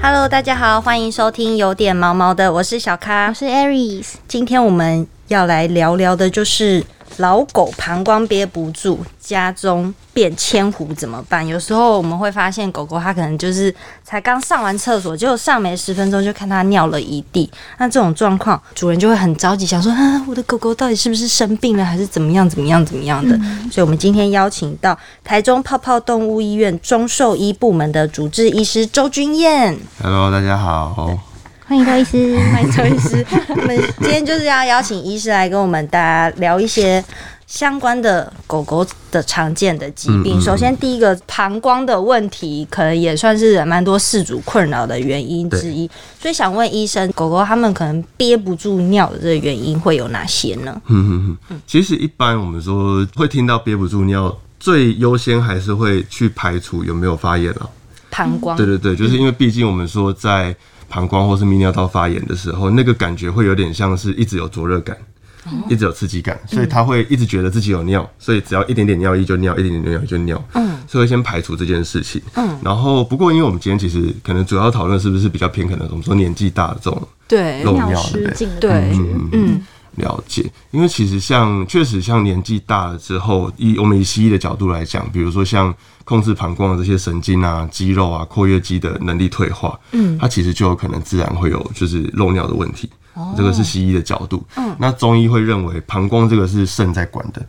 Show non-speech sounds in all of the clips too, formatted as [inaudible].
Hello，大家好，欢迎收听有点毛毛的，我是小咖我。是 Aries，今天我们要来聊聊的就是老狗膀胱憋不住，家中变千湖怎么办？有时候我们会发现狗狗它可能就是才刚上完厕所，结果上没十分钟就看它尿了一地，那这种状况主人就会很着急，想说啊，我的狗狗到底是不是生病了，还是怎么样怎么样怎么样的？所以我们今天邀请到台中泡泡动物医院中兽医部门的主治医师周君燕。Hello，大家好。欢迎周医师。[laughs] 欢迎周医师。我们今天就是要邀请医师来跟我们大家聊一些相关的狗狗的常见的疾病。嗯嗯首先，第一个膀胱的问题，可能也算是蛮多饲主困扰的原因之一。所以想问医生，狗狗它们可能憋不住尿的这个原因会有哪些呢？嗯嗯嗯，其实一般我们说会听到憋不住尿，最优先还是会去排除有没有发炎啊。膀胱，对对对，就是因为毕竟我们说在膀胱或是泌尿道发炎的时候，那个感觉会有点像是一直有灼热感。一直有刺激感，所以他会一直觉得自己有尿，所以只要一点点尿意就尿，一点点尿意就尿。嗯，所以先排除这件事情。嗯，然后不过因为我们今天其实可能主要讨论是不是比较偏可能我们说年纪大的这种对漏尿的对感觉，嗯，了解，因为其实像确实像年纪大了之后，以我们以西医的角度来讲，比如说像控制膀胱的这些神经啊、肌肉啊、括约肌的能力退化，嗯，它其实就有可能自然会有就是漏尿的问题。这个是西医的角度，嗯，那中医会认为膀胱这个是肾在管的，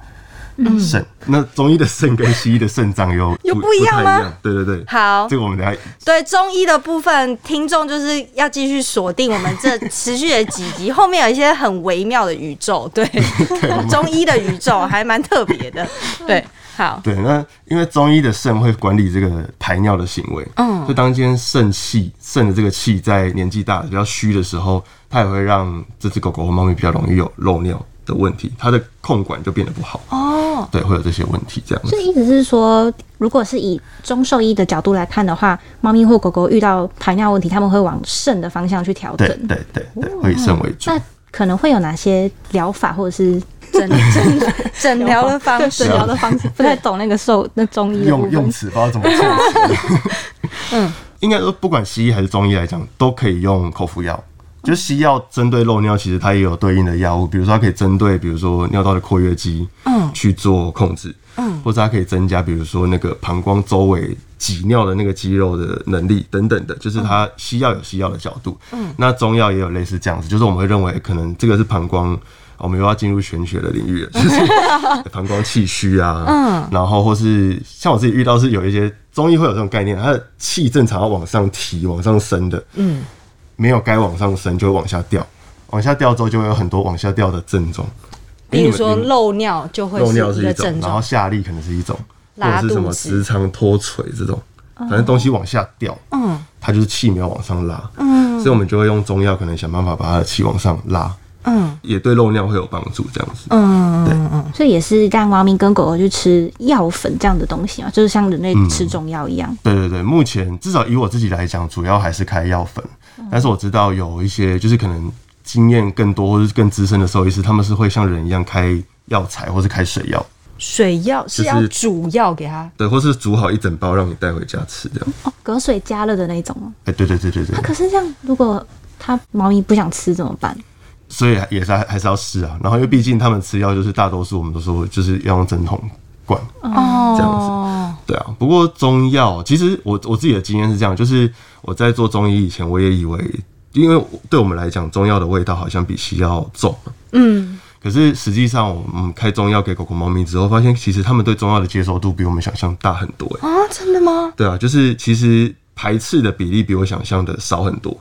嗯，肾。那中医的肾跟西医的肾脏有 [laughs] 有不一样吗？对对对。好。这，个我们等一下对中医的部分，听众就是要继续锁定我们这持续的几集，后面有一些很微妙的宇宙，对。[laughs] [laughs] 中医的宇宙还蛮特别的，对，好，对，那因为中医的肾会管理这个排尿的行为，嗯，所以当今天肾气肾的这个气在年纪大、比较虚的时候，它也会让这只狗狗或猫咪比较容易有漏尿的问题，它的控管就变得不好，哦，对，会有这些问题这样子所。以意思是说，如果是以中兽医的角度来看的话，猫咪或狗狗遇到排尿问题，他们会往肾的方向去调整对。对对对，会以肾为主。那可能会有哪些疗法或者是诊诊诊疗的方式诊，疗的方式？不太懂那个兽那中医用用词不知道怎么措辞。嗯，应该说不管西医还是中医来讲，都可以用口服药。就是西药针对漏尿，其实它也有对应的药物，比如说它可以针对，比如说尿道的括约肌，嗯，去做控制，嗯，或者它可以增加，比如说那个膀胱周围挤尿的那个肌肉的能力等等的，就是它西药有西药的角度，嗯，那中药也有类似这样子，就是我们会认为可能这个是膀胱。我们又要进入玄学的领域了，[laughs] 就是膀胱气虚啊，嗯，然后或是像我自己遇到是有一些中医会有这种概念，它的气正常要往上提、往上升的，嗯，没有该往上升就会往下掉，往下掉之后就会有很多往下掉的症状，比如说漏尿就会漏尿是一种，然后，下痢可能是一种，或者是什么直肠脱垂这种，反正东西往下掉，嗯它就是气没有往上拉，嗯。所以我们就会用中药可能想办法把它的气往上拉，嗯也对漏尿会有帮助，这样子。嗯对嗯所以也是让猫咪跟狗狗去吃药粉这样的东西啊，就是像人类吃中药一样。对对对，目前至少以我自己来讲，主要还是开药粉，但是我知道有一些就是可能经验更多或是更资深的兽医师，他们是会像人一样开药材或是开水药，水药是要煮药给它，对，或是煮好一整包让你带回家吃这样。哦，隔水加热的那种哦。哎、对对对对对啊，，可是这样，如果它猫咪不想吃怎么办？所以也是还还是要试啊。然后因为毕竟他们吃药就是大多数我们都说就是要用针筒灌，哦这样子对啊。不过中药其实我我自己的经验是这样，就是我在做中医以前，我也以为，因为对我们来讲，中药的味道好像比西药重。嗯，可是实际上，我们开中药给狗狗、猫咪之后，发现其实他们对中药的接受度比我们想象大很多。哎，啊，真的吗？对啊，就是其实排斥的比例比我想象的少很多。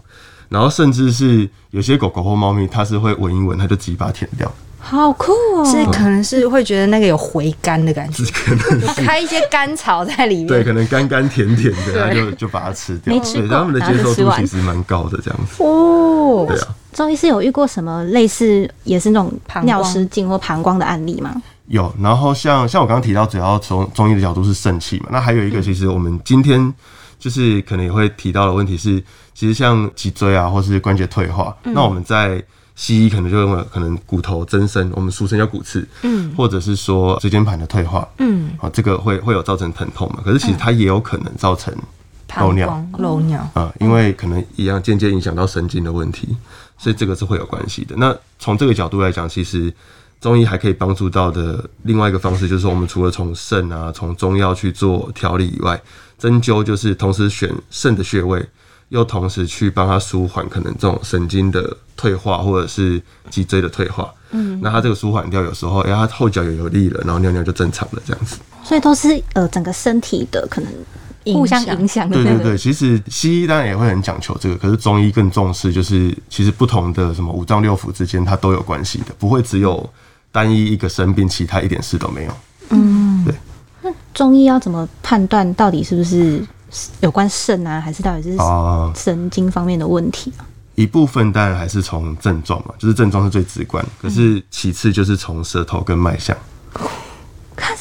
然后甚至是有些狗狗或猫咪，它是会闻一闻，它就自己把它舔掉。好酷哦！是可能是会觉得那个有回甘的感觉，[laughs] 可能有开一些甘草在里面。对，可能甘甘甜甜的，它就就把它吃掉。对，没吃过他们的接受度其实蛮高的，这样子。哦，对啊，中医师有遇过什么类似也是那种膀胱尿失禁或膀胱的案例吗？有。然后像像我刚刚提到，主要从中医的角度是肾气嘛，那还有嗯一个，其实我们今天就是可能也会提到的问题是，其实像脊椎啊，或是关节退化，嗯。那我们在西医可能就认为可能骨头增生，我们俗称叫骨刺，嗯，或者是说椎间盘的退化，嗯，啊，这个会会有造成疼痛嘛？可是其实它也有可能造成漏尿。漏尿，啊、因为可能一样间接影响到神经的问题，所以这个是会有关系的。那从这个角度来讲，其实中医还可以帮助到的另外一个方式，就是说我们除了从肾啊、从中药去做调理以外，针灸就是同时选肾的穴位，又同时去帮他舒缓可能这种神经的退化或者是脊椎的退化。嗯，那他这个舒缓掉，有时候哎、他后脚也有力了，然后尿尿就正常了，这样子。所以都是呃整个身体的可能互相影响的。对对对，其实西医当然也会很讲求这个，可是中医更重视，就是其实不同的什么五脏六腑之间，它都有关系的，不会只有单一一个生病，其他一点事都没有。嗯，对。那中医要怎么判断到底是不是有关肾啊，还是到底是啊、神经方面的问题啊？一部分当然还是从症状嘛，就是症状是最直观，可是其次就是从舌头跟脉象。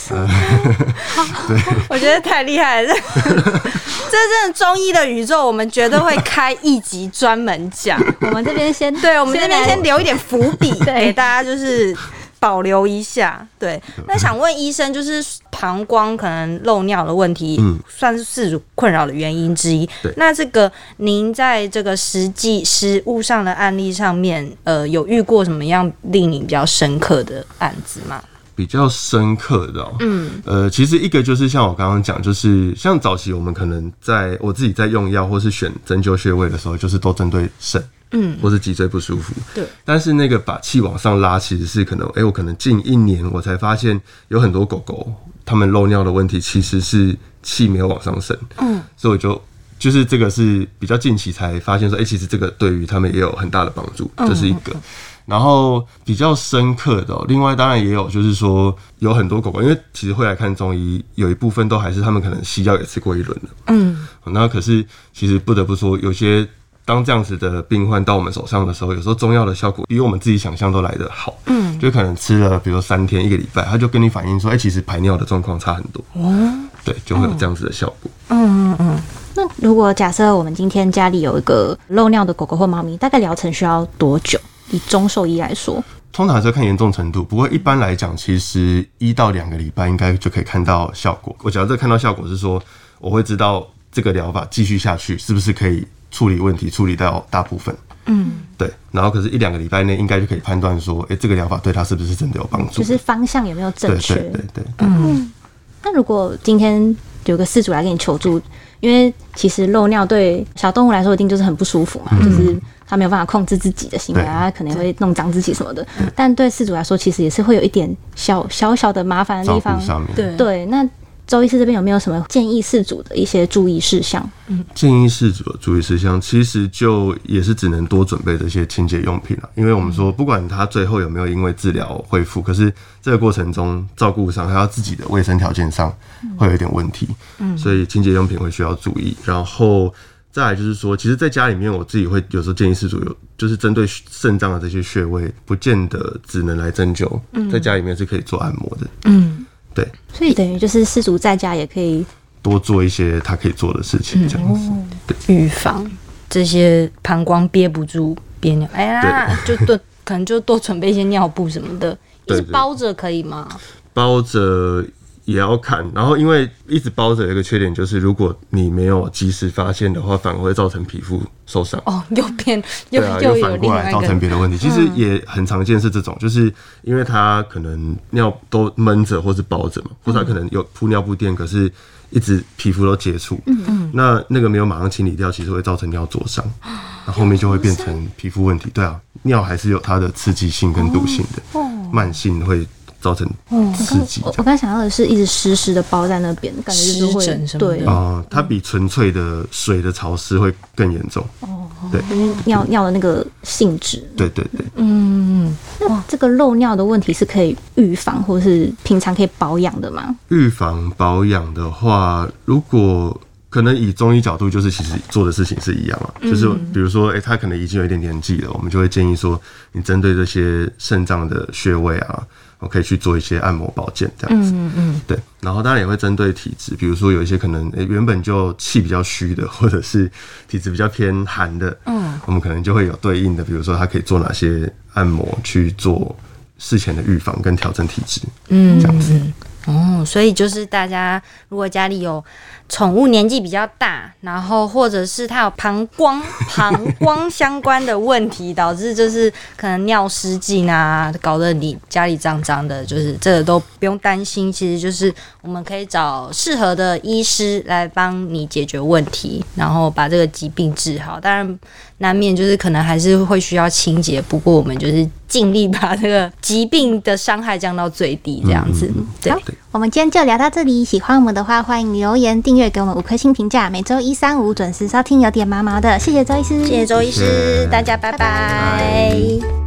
[laughs] 我觉得太厉害了，这 [laughs] 这真的中医的宇宙，我们绝对会开一集专门讲。[laughs] 我们这边先对，我们这边先留一点伏笔，给大家就是保留一下。对，那想问医生，就是膀胱可能漏尿的问题，嗯算是事主困扰的原因之一对。那这个您在这个实际实物上的案例上面，呃，有遇过什么样令你比较深刻的案子吗？比较深刻的、哦，嗯，呃，其实一个就是像我刚刚讲，就是像早期我们可能在我自己在用药或是选针灸穴位的时候，就是都针对肾，嗯，或是脊椎不舒服，对。但是那个把气往上拉，其实是可能，哎、我可能近一年我才发现有很多狗狗它们漏尿的问题，其实是气没有往上升，嗯，所以我就。就是这个是比较近期才发现说，哎、其实这个对于他们也有很大的帮助，这是一个。然后比较深刻的、哦，另外当然也有，就是说有很多狗狗，因为其实会来看中医，有一部分都还是他们可能西药也吃过一轮了，嗯，那可是其实不得不说，有些当这样子的病患到我们手上的时候，有时候中药的效果比我们自己想象都来得好，嗯，就可能吃了比如三天一个礼拜，他就跟你反映说，哎、其实排尿的状况差很多，哦，对，就会有这样子的效果。嗯嗯嗯。那如果假设我们今天家里有一个漏尿的狗狗或猫咪，大概疗程需要多久？以中兽医来说，通常还是要看严重程度，不过一般来讲，其实一到两个礼拜应该就可以看到效果。我假设看到效果是说，我会知道这个疗法继续下去是不是可以处理问题，处理到大部分。嗯，对。然后可是，一两个礼拜内应该就可以判断说，哎、这个疗法对他是不是真的有帮助？就是方向有没有正对确？对对对嗯。那如果今天有个事主来跟你求助，因为其实漏尿对小动物来说一定就是很不舒服嘛，就是它没有办法控制自己的行为啊，它可能会弄脏自己什么的。但对事主来说，其实也是会有一点小小小的麻烦的地方顾。上面，对对，那周医师这边有没有什么建议事主的一些注意事项？建议事主的注意事项，其实就也是只能多准备这些清洁用品了。因为我们说，不管他最后有没有因为治疗恢复，可是这个过程中照顾上，还有自己的卫生条件上会有一点问题，嗯，所以清洁用品会需要注意。然后再来就是说，其实在家里面，我自己会有时候建议事主有，就是针对肾脏的这些穴位，不见得只能来针灸，在家里面是可以做按摩的，嗯，对，所以等于就是事主在家也可以多做一些他可以做的事情，这样子。预防这些膀胱憋不住憋尿，哎呀，就多 [laughs] 可能就多准备一些尿布什么的，一对。对直包着可以吗？包着也要看，然后因为一直包着有一个缺点就是，如果你没有及时发现的话，反而会造成皮肤受伤。哦，又变 [laughs] 又又反过来造成个，别的问题。其实也很常见是这种，就是因为它可能尿都闷着或是包着嘛，或者它可能有铺尿布垫，可是一直皮肤都接触，嗯。嗯，那那个没有马上清理掉，其实会造成尿灼伤，[gasps] 那后面就会变成皮肤问题。对啊，尿还是有它的刺激性跟毒性的，慢性会造成刺激这样。我我刚才想到的是一直湿湿的包在那边，感觉就是会对，啊、它比纯粹的水的潮湿会更严重。因为尿尿的那个性质。对对对，嗯那这个漏尿的问题是可以预防，或是平常可以保养的吗？预防保养的话，如果可能以中医角度，就是其实做的事情是一样啊，就是比如说，哎、他可能已经有一点年纪了，我们就会建议说，你针对这些肾脏的穴位啊，我可以去做一些按摩保健这样子。嗯嗯，对。然后当然也会针对体质，比如说有一些可能、诶原本就气比较虚的，或者是体质比较偏寒的，嗯，我们可能就会有对应的，比如说他可以做哪些按摩去做事前的预防跟调整体质，嗯，这样子。哦，所以就是大家如果家里有宠物年纪比较大，然后或者是它有膀胱膀胱相关的问题，导致就是可能尿失禁啊，搞得你家里脏脏的，就是这个都不用担心。其实就是我们可以找适合的医师来帮你解决问题，然后把这个疾病治好。当然难免就是可能还是会需要清洁，不过我们就是尽力把这个疾病的伤害降到最低，这样子。好。我们今天就聊到这里，喜欢我们的话，欢迎留言订阅，给我们五颗星评价。每周一、三、五准时收听，有点毛毛的，谢谢周医师，谢谢周医师，大家拜拜。